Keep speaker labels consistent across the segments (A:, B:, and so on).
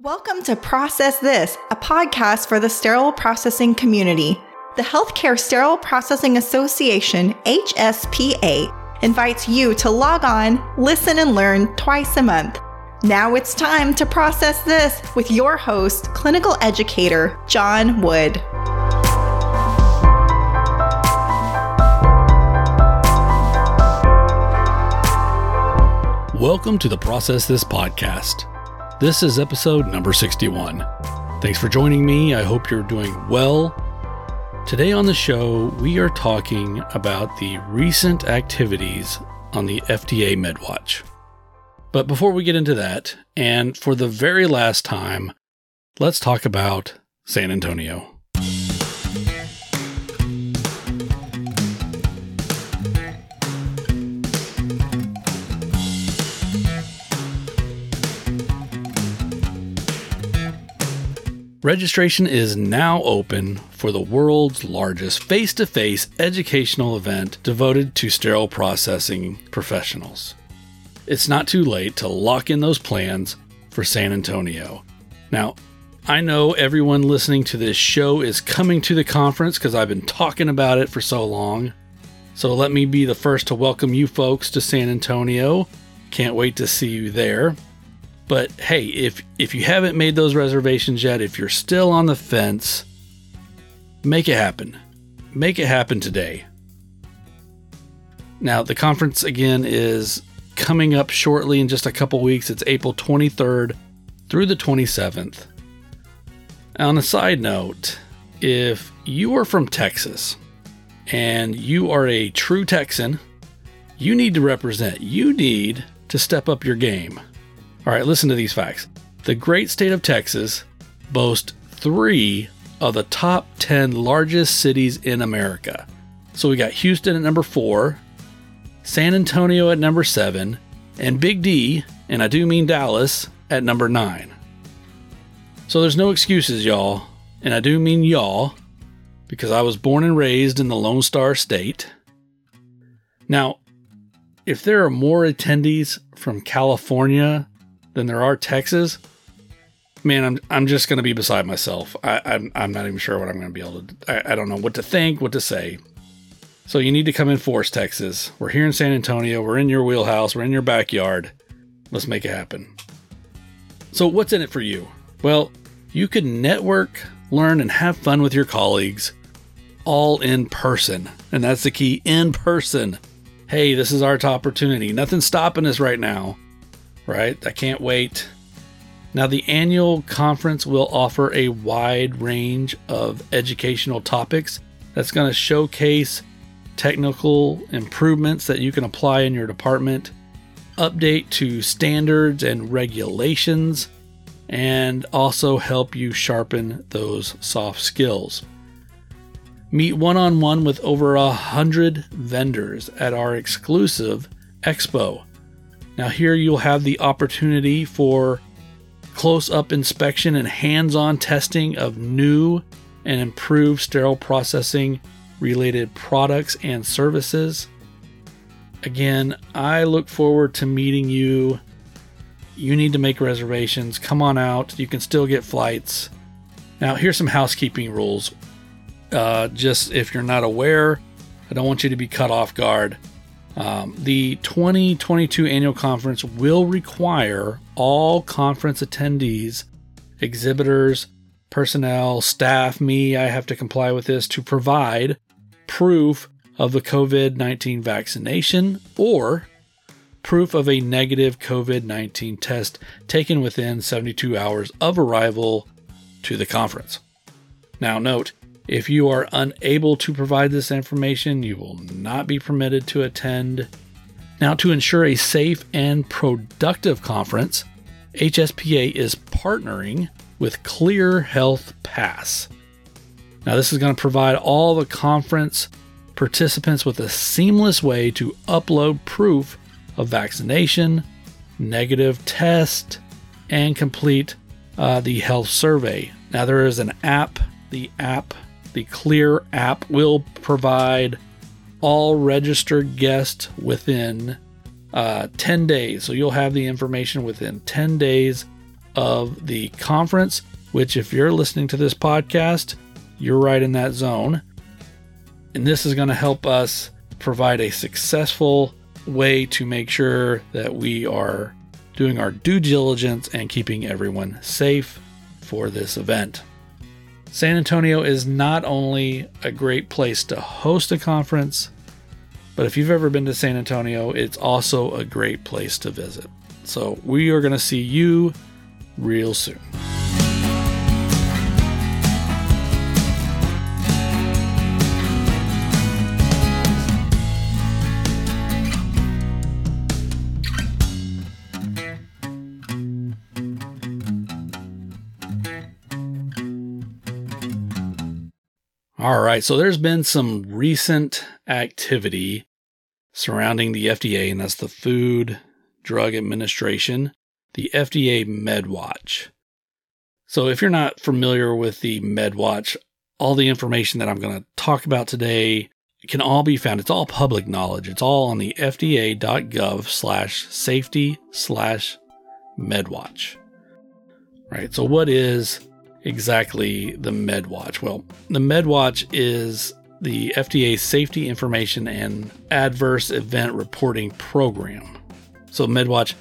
A: Welcome to Process This, a podcast for the sterile processing community. The Healthcare Sterile Processing Association, HSPA, invites you to log on, listen, and learn twice a month. Now it's time to process this with your host, clinical educator John Wood.
B: Welcome to the Process This podcast. This is episode number 61. Thanks for joining me. I hope you're doing well. Today on the show, we are talking about the recent activities on the FDA MedWatch. But before we get into that, and for the very last time, let's talk about San Antonio. Registration is now open for the world's largest face to face educational event devoted to sterile processing professionals. It's not too late to lock in those plans for San Antonio. Now, I know everyone listening to this show is coming to the conference because I've been talking about it for so long. So let me be the first to welcome you folks to San Antonio. Can't wait to see you there. But hey, if if you haven't made those reservations yet, if you're still on the fence, make it happen. Make it happen today. Now, the conference again is coming up shortly in just a couple weeks. It's April 23rd through the 27th. On a side note, if you are from Texas and you are a true Texan, you need to represent. You need to step up your game. All right, listen to these facts. The great state of Texas boasts three of the top 10 largest cities in America. So we got Houston at number four, San Antonio at number seven, and Big D, and I do mean Dallas, at number nine. So there's no excuses, y'all, and I do mean y'all, because I was born and raised in the Lone Star State. Now, if there are more attendees from California than there are Texas, man, I'm I'm just to be beside myself. I, I'm I'm not even sure what I'm to be able to. I, I don't know what to think, what to say. So you need to come in force, Texas. We're here in San Antonio. We're in your wheelhouse. We're in your backyard. Let's make it happen. So what's in it for you? Well, you can network, learn, and have fun with your colleagues, all in person, and that's the key. In person. Hey, this is our top opportunity. Nothing's stopping us right now right? I can't wait. Now, the annual conference will offer a wide range of educational topics that's going to showcase technical improvements that you can apply in your department, update to standards and regulations, and also help you sharpen those soft skills. Meet one on one with over a hundred vendors at our exclusive expo now, here you'll have the opportunity for close up inspection and hands on testing of new and improved sterile processing related products and services. Again, I look forward to meeting you. You need to make reservations. Come on out. You can still get flights. Now, here's some housekeeping rules. Uh, just if you're not aware, I don't want you to be cut off guard. Um, the 2022 annual conference will require all conference attendees, exhibitors, personnel, staff, me, I have to comply with this to provide proof of the COVID 19 vaccination or proof of a negative COVID 19 test taken within 72 hours of arrival to the conference. Now, note if you are unable to provide this information, you will not be permitted to attend. Now, to ensure a safe and productive conference, HSPA is partnering with Clear Health Pass. Now, this is going to provide all the conference participants with a seamless way to upload proof of vaccination, negative test, and complete uh, the health survey. Now, there is an app. The app the Clear app will provide all registered guests within uh, 10 days. So you'll have the information within 10 days of the conference, which, if you're listening to this podcast, you're right in that zone. And this is going to help us provide a successful way to make sure that we are doing our due diligence and keeping everyone safe for this event. San Antonio is not only a great place to host a conference, but if you've ever been to San Antonio, it's also a great place to visit. So we are going to see you real soon. All right, so there's been some recent activity surrounding the FDA, and that's the Food Drug Administration, the FDA MedWatch. So, if you're not familiar with the MedWatch, all the information that I'm going to talk about today can all be found. It's all public knowledge. It's all on the fda.gov slash safety slash MedWatch. Right. So, what is exactly the MedWatch? Well, the MedWatch is the FDA Safety Information and Adverse Event Reporting Program. So, MedWatch,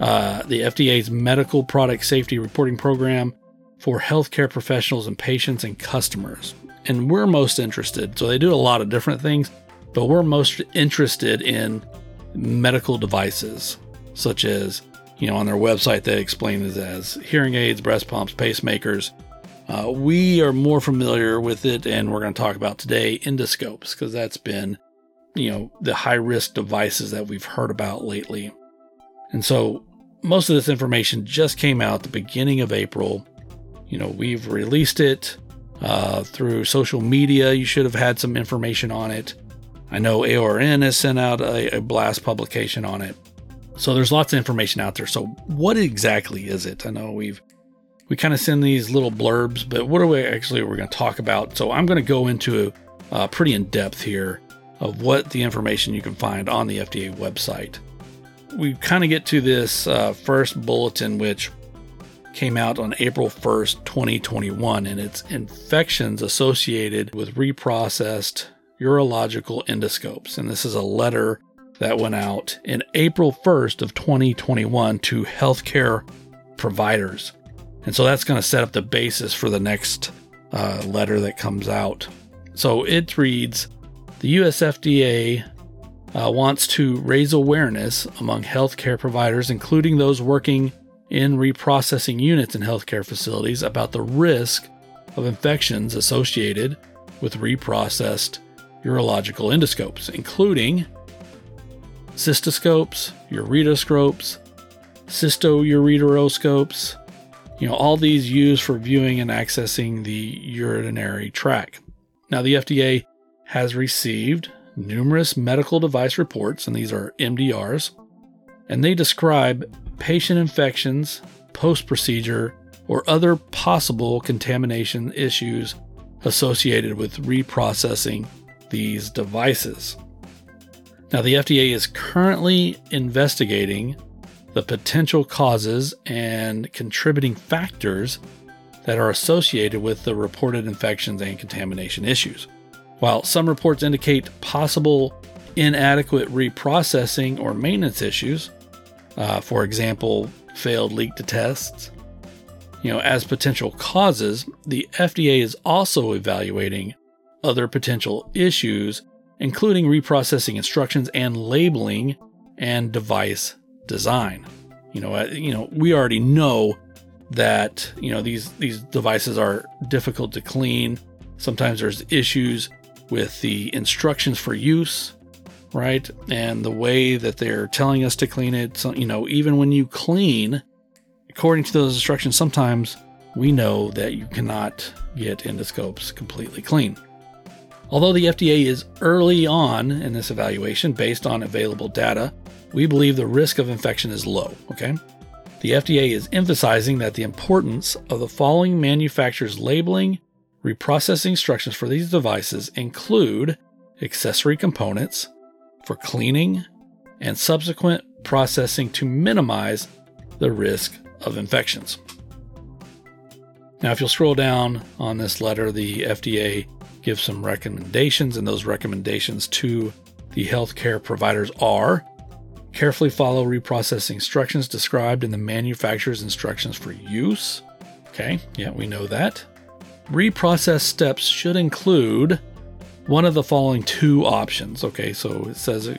B: uh, the FDA's Medical Product Safety Reporting Program for healthcare professionals and patients and customers. And we're most interested, so they do a lot of different things, but we're most interested in medical devices, such as, you know, on their website, they explain it as hearing aids, breast pumps, pacemakers, uh, we are more familiar with it, and we're going to talk about today endoscopes because that's been, you know, the high risk devices that we've heard about lately. And so most of this information just came out the beginning of April. You know, we've released it uh, through social media. You should have had some information on it. I know AORN has sent out a, a blast publication on it. So there's lots of information out there. So what exactly is it? I know we've we kind of send these little blurbs, but what are we actually we're going to talk about? So I'm going to go into uh, pretty in depth here of what the information you can find on the FDA website. We kind of get to this uh, first bulletin, which came out on April 1st, 2021, and it's infections associated with reprocessed urological endoscopes. And this is a letter that went out in April 1st of 2021 to healthcare providers. And so that's going to set up the basis for the next uh, letter that comes out. So it reads The US FDA uh, wants to raise awareness among healthcare providers, including those working in reprocessing units in healthcare facilities, about the risk of infections associated with reprocessed urological endoscopes, including cystoscopes, ureteroscopes, cystoureteroscopes, you know, all these used for viewing and accessing the urinary tract. Now, the FDA has received numerous medical device reports, and these are MDRs, and they describe patient infections, post procedure, or other possible contamination issues associated with reprocessing these devices. Now, the FDA is currently investigating the potential causes and contributing factors that are associated with the reported infections and contamination issues. While some reports indicate possible inadequate reprocessing or maintenance issues, uh, for example, failed leak to tests, you know, as potential causes, the FDA is also evaluating other potential issues, including reprocessing instructions and labeling and device design. You know, you know, we already know that you know these these devices are difficult to clean. Sometimes there's issues with the instructions for use, right? And the way that they're telling us to clean it. So, you know, even when you clean, according to those instructions, sometimes we know that you cannot get endoscopes completely clean. Although the FDA is early on in this evaluation based on available data, we believe the risk of infection is low, okay? The FDA is emphasizing that the importance of the following manufacturer's labeling, reprocessing instructions for these devices include accessory components for cleaning and subsequent processing to minimize the risk of infections. Now, if you'll scroll down on this letter, the FDA gives some recommendations, and those recommendations to the healthcare providers are carefully follow reprocessing instructions described in the manufacturer's instructions for use. Okay, yeah, we know that. Reprocess steps should include one of the following two options. Okay, so it says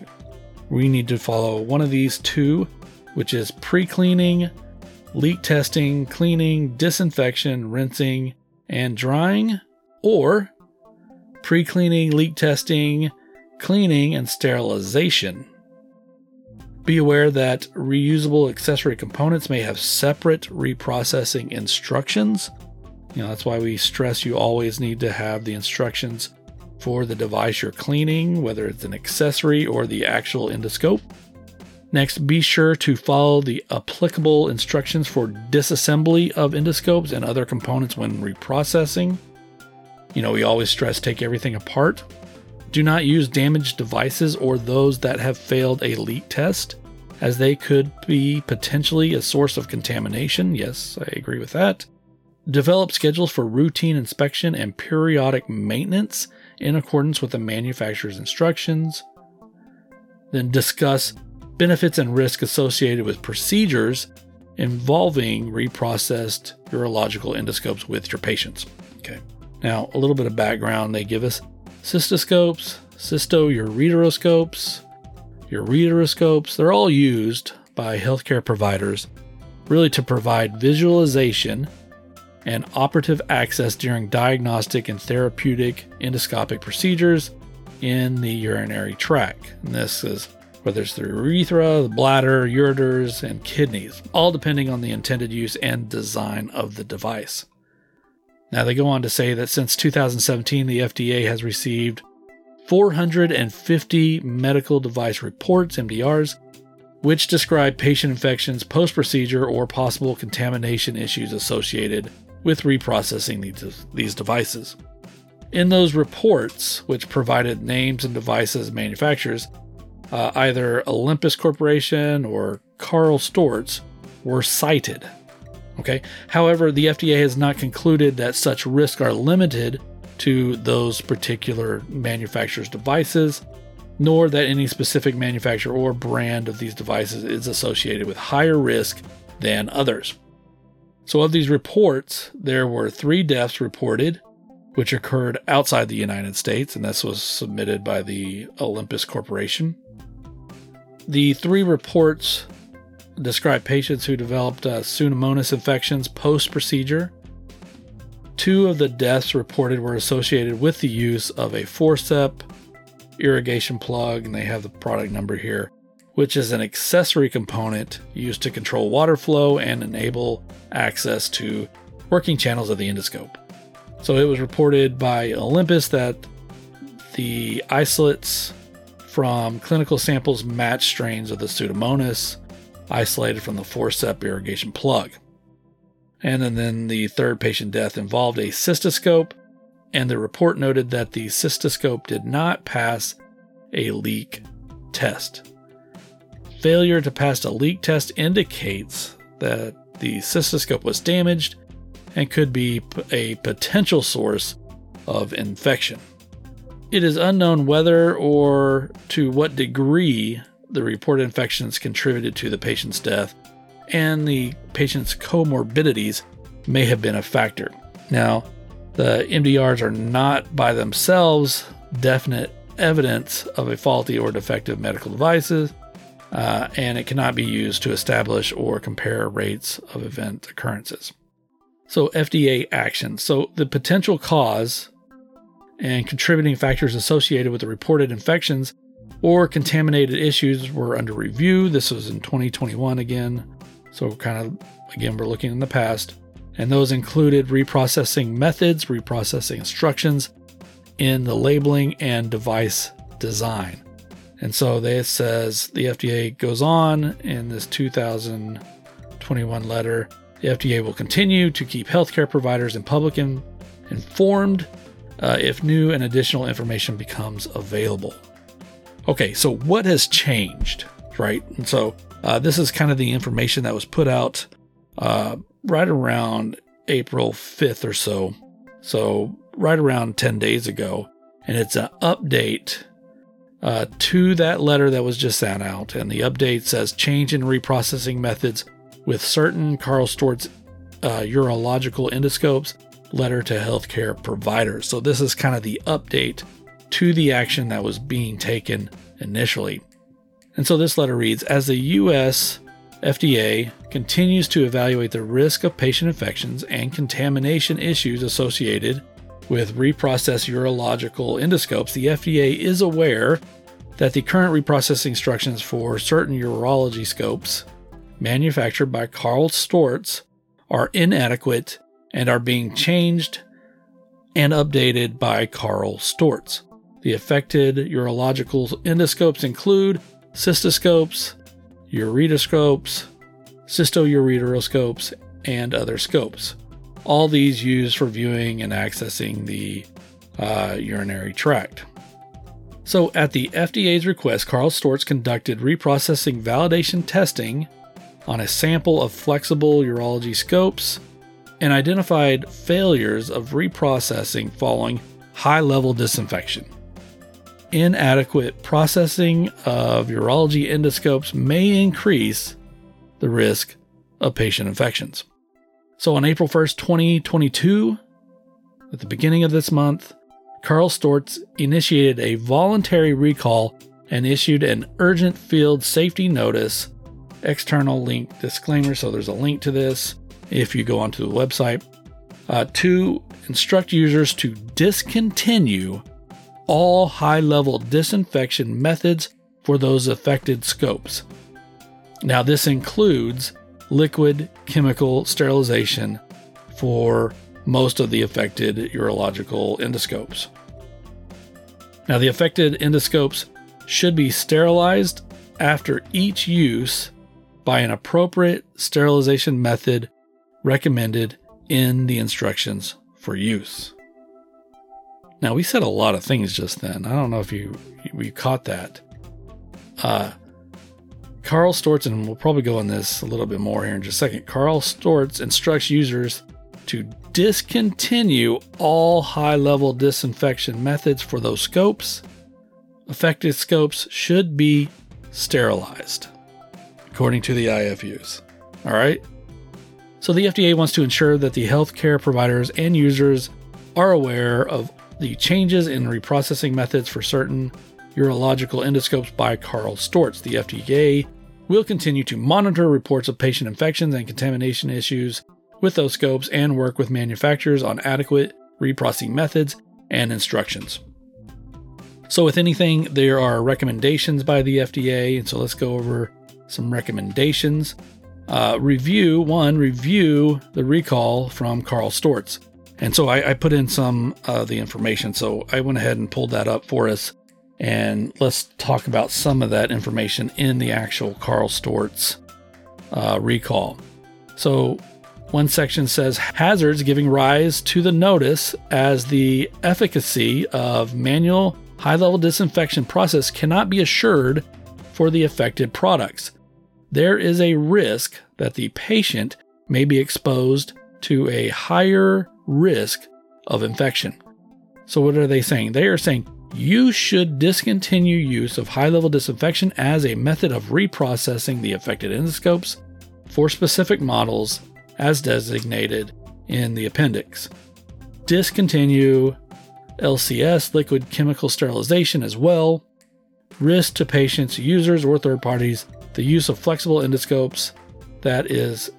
B: we need to follow one of these two, which is pre cleaning, leak testing, cleaning, disinfection, rinsing, and drying, or pre cleaning, leak testing, cleaning, and sterilization. Be aware that reusable accessory components may have separate reprocessing instructions. You know, that's why we stress you always need to have the instructions for the device you're cleaning, whether it's an accessory or the actual endoscope. Next, be sure to follow the applicable instructions for disassembly of endoscopes and other components when reprocessing. You know, we always stress take everything apart. Do not use damaged devices or those that have failed a leak test, as they could be potentially a source of contamination. Yes, I agree with that. Develop schedules for routine inspection and periodic maintenance in accordance with the manufacturer's instructions. Then discuss benefits and risk associated with procedures involving reprocessed urological endoscopes with your patients. Okay. Now, a little bit of background they give us cystoscopes, cystoureteroscopes, ureteroscopes, they're all used by healthcare providers really to provide visualization and operative access during diagnostic and therapeutic endoscopic procedures in the urinary tract. And this is whether it's the urethra, the bladder, ureters, and kidneys, all depending on the intended use and design of the device. Now, they go on to say that since 2017, the FDA has received 450 medical device reports, MDRs, which describe patient infections post procedure or possible contamination issues associated with reprocessing these, these devices. In those reports, which provided names and devices manufacturers, uh, either Olympus Corporation or Karl Storz were cited. Okay. However, the FDA has not concluded that such risks are limited to those particular manufacturers' devices, nor that any specific manufacturer or brand of these devices is associated with higher risk than others. So, of these reports, there were three deaths reported, which occurred outside the United States, and this was submitted by the Olympus Corporation. The three reports describe patients who developed uh, Pseudomonas infections post procedure. Two of the deaths reported were associated with the use of a forcep irrigation plug, and they have the product number here, which is an accessory component used to control water flow and enable access to working channels of the endoscope. So it was reported by Olympus that the isolates from clinical samples match strains of the Pseudomonas isolated from the forcep irrigation plug. And then, then the third patient death involved a cystoscope, and the report noted that the cystoscope did not pass a leak test. Failure to pass a leak test indicates that the cystoscope was damaged and could be a potential source of infection. It is unknown whether or to what degree the reported infections contributed to the patient's death, and the patient's comorbidities may have been a factor. Now, the MDRs are not by themselves definite evidence of a faulty or defective medical devices, uh, and it cannot be used to establish or compare rates of event occurrences. So, FDA action. So, the potential cause and contributing factors associated with the reported infections or contaminated issues were under review. This was in 2021 again. So, kind of, again, we're looking in the past. And those included reprocessing methods, reprocessing instructions in the labeling and device design. And so it says the FDA goes on in this 2021 letter. The FDA will continue to keep healthcare providers and public in, informed uh, if new and additional information becomes available. Okay, so what has changed, right? And so uh, this is kind of the information that was put out uh, right around April 5th or so. So, right around 10 days ago. And it's an update uh, to that letter that was just sent out. And the update says change in reprocessing methods with certain Karl Storz uh, urological endoscopes, letter to healthcare providers. So, this is kind of the update to the action that was being taken initially. And so, this letter reads As the U.S. FDA continues to evaluate the risk of patient infections and contamination issues associated with reprocessed urological endoscopes, the FDA is aware that the current reprocessing instructions for certain urology scopes manufactured by Karl Storz are inadequate and are being changed and updated by Karl Storz. The affected urological endoscopes include cystoscopes, ureteroscopes, cystoureteroscopes, and other scopes. All these used for viewing and accessing the uh, urinary tract. So, at the FDA's request, Karl Storz conducted reprocessing validation testing on a sample of flexible urology scopes and identified failures of reprocessing following high level disinfection inadequate processing of urology endoscopes may increase the risk of patient infections. So on April 1st, 2022, at the beginning of this month, Karl Storz initiated a voluntary recall and issued an urgent field safety notice, external link disclaimer. So there's a link to this if you go onto the website uh, to instruct users to discontinue all high level disinfection methods for those affected scopes. Now, this includes liquid chemical sterilization for most of the affected urological endoscopes. Now, the affected endoscopes should be sterilized after each use by an appropriate sterilization method recommended in the instructions for use. Now we said a lot of things just then. I don't know if you you caught that. Uh, Karl Storz, and we'll probably go on this a little bit more here in just a second. Karl Storz instructs users to discontinue all high level disinfection methods for those scopes. Affected scopes should be sterilized, according to the IFUs. All right. So the FDA wants to ensure that the healthcare providers and users are aware of the changes in reprocessing methods for certain urological endoscopes by Karl Storz. The FDA will continue to monitor reports of patient infections and contamination issues with those scopes and work with manufacturers on adequate reprocessing methods and instructions. So, with anything, there are recommendations by the FDA, and so let's go over some recommendations. Uh, review one, review the recall from Karl Storz. And so I, I put in some of the information. So I went ahead and pulled that up for us. And let's talk about some of that information in the actual Karl Storz uh, recall. So one section says hazards giving rise to the notice as the efficacy of manual high level disinfection process cannot be assured for the affected products. There is a risk that the patient may be exposed to a higher risk of infection. So, what are they saying? They are saying you should discontinue use of high level disinfection as a method of reprocessing the affected endoscopes for specific models as designated in the appendix. Discontinue LCS, liquid chemical sterilization, as well. Risk to patients, users, or third parties the use of flexible endoscopes that is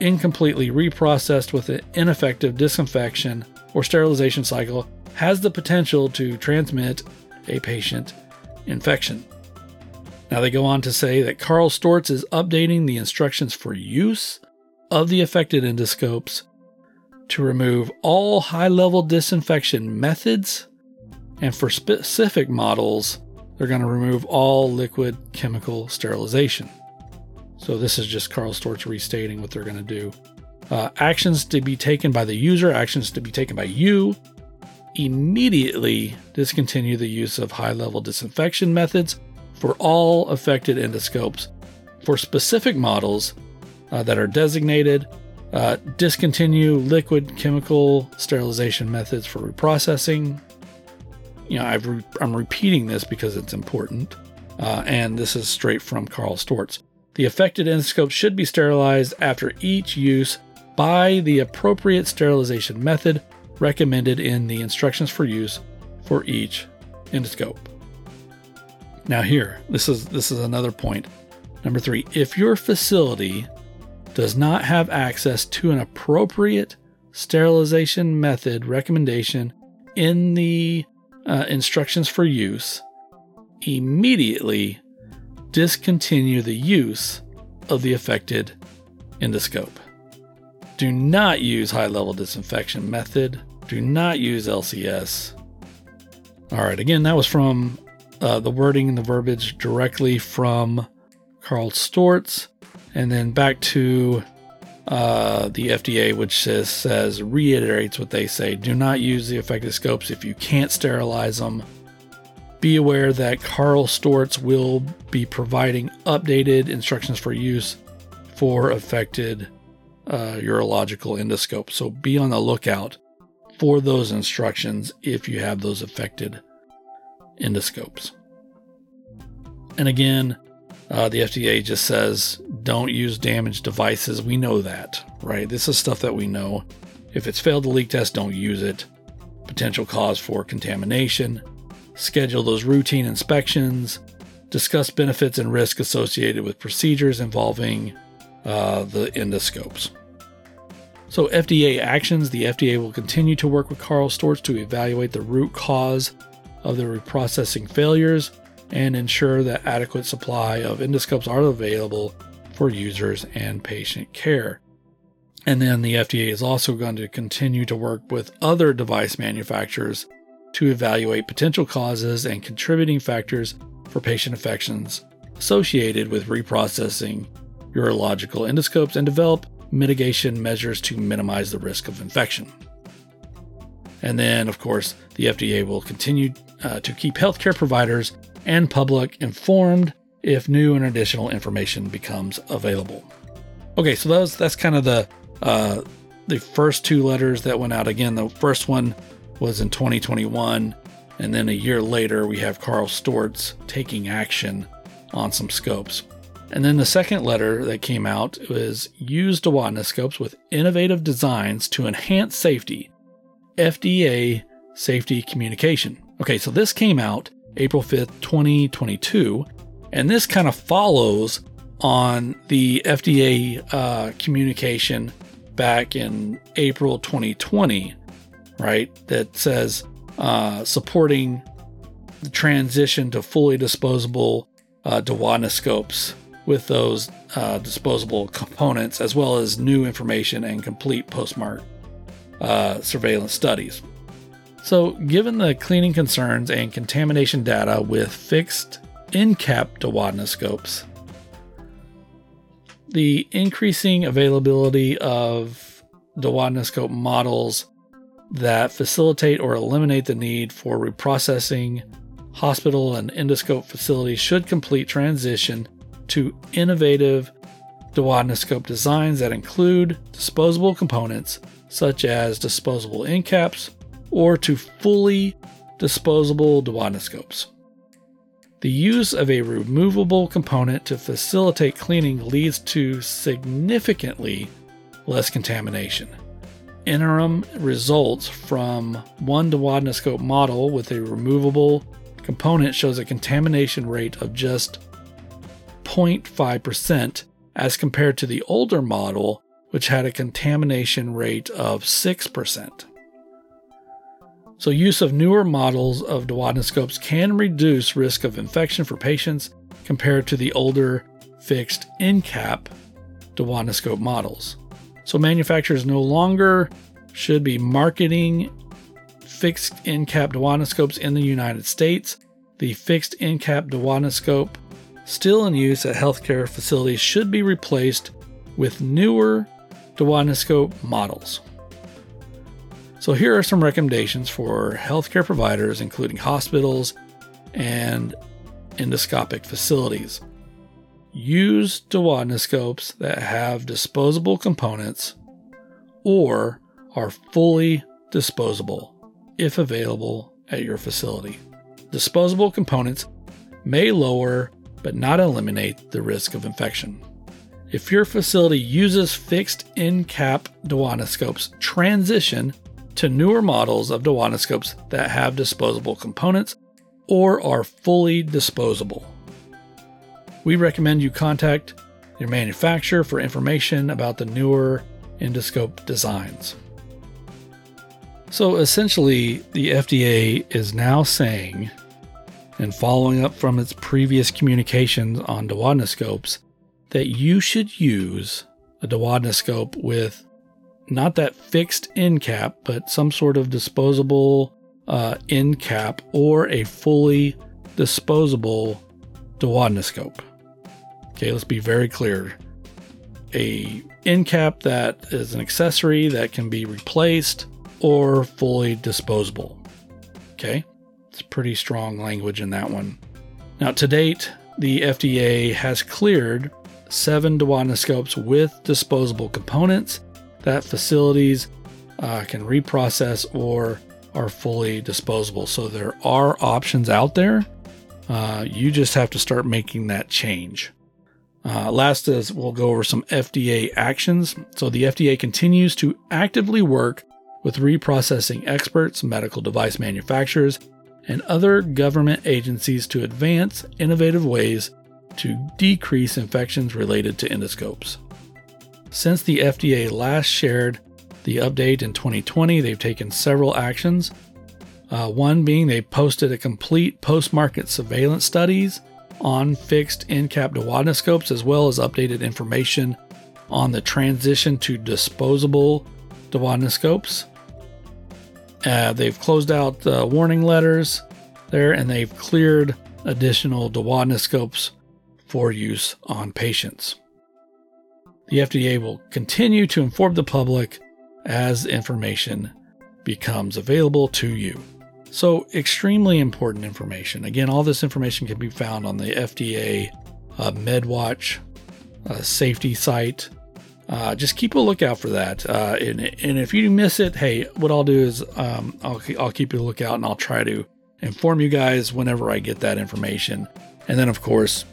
B: incompletely reprocessed with an ineffective disinfection or sterilization cycle has the potential to transmit a patient infection. Now, they go on to say that Karl Storz is updating the instructions for use of the affected endoscopes to remove all high level disinfection methods, and for specific models, they're going to remove all liquid chemical sterilization. So this is just Karl Storz restating what they're going to do. Uh, actions to be taken by the user, actions to be taken by you. Immediately discontinue the use of high level disinfection methods for all affected endoscopes for specific models uh, that are designated Uh, discontinue liquid chemical sterilization methods for reprocessing. You know, I've re- I'm repeating this because it's important, uh, and this is straight from Karl Storz. The affected endoscope should be sterilized after each use by the appropriate sterilization method recommended in the instructions for use for each endoscope. Now here, this is this is another point. Number 3, if your facility does not have access to an appropriate sterilization method recommendation in the uh, instructions for use, immediately discontinue the use of the affected endoscope. Do not use high level disinfection method. Do not use LCS. All right, again, that was from uh, the wording and the verbiage directly from Karl Storz. And then back to uh, the FDA, which says, says reiterates what they say: do not use the affected scopes if you can't sterilize them. Be aware that Karl Storz will be providing updated instructions for use for affected uh, urological endoscopes. So be on the lookout for those instructions if you have those affected endoscopes. And again, uh, the FDA just says don't use damaged devices. We know that, right? This is stuff that we know. If it's failed the leak test, don't use it. Potential cause for contamination. Schedule those routine inspections. Discuss benefits and risk associated with procedures involving uh, the endoscopes. So, FDA actions the FDA will continue to work with Karl Storz to evaluate the root cause of the reprocessing failures and ensure that adequate supply of endoscopes are available for users and patient care. And then the FDA is also going to continue to work with other device manufacturers to evaluate potential causes and contributing factors for patient infections associated with reprocessing urological endoscopes and develop mitigation measures to minimize the risk of infection. And then, of course, the FDA will continue uh, to keep healthcare providers and public informed if new and additional information becomes available. Okay, so was, that's kind of the uh, the first two letters that went out. Again, the first one was in 2021, and then a year later we have Karl Storz taking action on some scopes. And then the second letter that came out was use scopes with innovative designs to enhance safety. FDA safety communication. Okay, so this came out April 5th, 2022, and this kind of follows on the FDA uh, communication back in April 2020, right? That says uh, supporting the transition to fully disposable uh, duodenoscopes with those uh, disposable components, as well as new information and complete postmark uh, surveillance studies. So, given the cleaning concerns and contamination data with fixed end cap duodenoscopes, the increasing availability of duodenoscope models that facilitate or eliminate the need for reprocessing hospital and endoscope facilities should complete transition to innovative duodenoscope designs that include disposable components such as disposable end caps or to fully disposable duodenoscopes. The use of a removable component to facilitate cleaning leads to significantly less contamination. Interim results from one duodenoscope model with a removable component shows a contamination rate of just 0.5% as compared to the older model, which had a contamination rate of 6%. So, use of newer models of duodenoscopes can reduce risk of infection for patients compared to the older fixed end cap duodenoscope models. So, manufacturers no longer should be marketing fixed end cap duodenoscopes in the United States. The fixed end cap duodenoscope still in use at healthcare facilities should be replaced with newer duodenoscope models. So, here are some recommendations for healthcare providers, including hospitals and endoscopic facilities. Use duodenoscopes that have disposable components or are fully disposable if available at your facility. Disposable components may lower but not eliminate the risk of infection. If your facility uses fixed end cap duodenoscopes, transition to newer models of duodenoscopes that have disposable components or are fully disposable. We recommend you contact your manufacturer for information about the newer endoscope designs. So essentially, the FDA is now saying, and following up from its previous communications on duodenoscopes, that you should use a duodenoscope with not that fixed end cap, but some sort of disposable uh, end cap or a fully disposable duodenoscope. Okay, let's be very clear. A end cap that is an accessory that can be replaced or fully disposable. Okay, it's pretty strong language in that one. Now, to date, the FDA has cleared seven duodenoscopes with disposable components that facilities uh, can reprocess or are fully disposable. So there are options out there. Uh, you just have to start making that change. Uh, last is we'll go over some FDA actions. So the FDA continues to actively work with reprocessing experts, medical device manufacturers, and other government agencies to advance innovative ways to decrease infections related to endoscopes. Since the FDA last shared the update in 2020, they've taken several actions. Uh, one being they posted a complete post market surveillance studies on fixed end cap duodenoscopes, as well as updated information on the transition to disposable duodenoscopes. Uh, they've closed out the warning letters there and they've cleared additional duodenoscopes for use on patients. The FDA will continue to inform the public as information becomes available to you. So, extremely important information. Again, all this information can be found on the FDA uh, MedWatch uh, safety site. Uh, just keep a lookout for that. Uh, and, and, if you miss it, hey, what I'll do is um, I'll, I'll keep a lookout and I'll try to inform you guys whenever I get that information. And then, of course,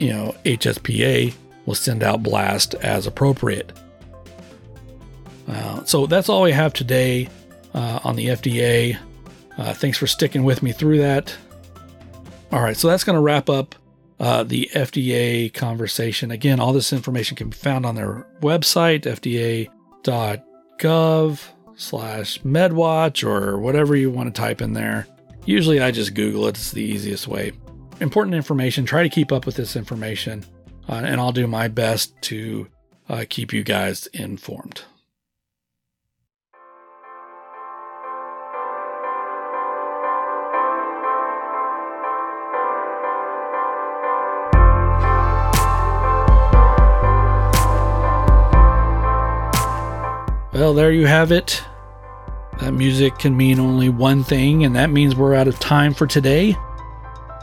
B: you know, HSPA will send out blast as appropriate. Uh, so that's all we have today uh, on the FDA. Uh, thanks for sticking with me through that. All right, so that's going to wrap up uh, the FDA conversation. Again, all this information can be found on their website, fda.gov slash medwatch or whatever you want to type in there. Usually I just Google it, it's the easiest way. Important information, try to keep up with this information, uh, and I'll do my best to uh, keep you guys informed. Well, there you have it. That music can mean only one thing, and that means we're out of time for today.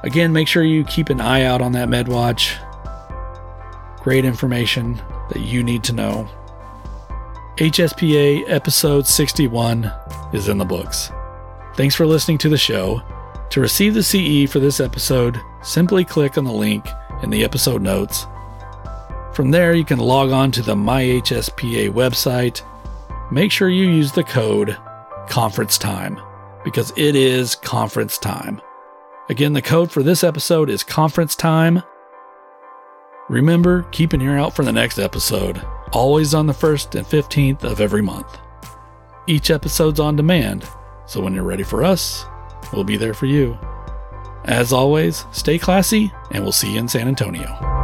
B: Again, make sure you keep an eye out on that MedWatch. Great information that you need to know. HSPA episode 61 is in the books. Thanks for listening to the show. To receive the CE for this episode, simply click on the link in the episode notes. From there, you can log on to the MyHSPA website make sure you use the code conference time because it is conference time. Again, the code for this episode is conference time. Remember, keep an ear out for the next episode, always on the 1st and 15th of every month. Each episode's on demand, so when you're ready for us, we'll be there for you. As always, stay classy, and we'll see you in San Antonio.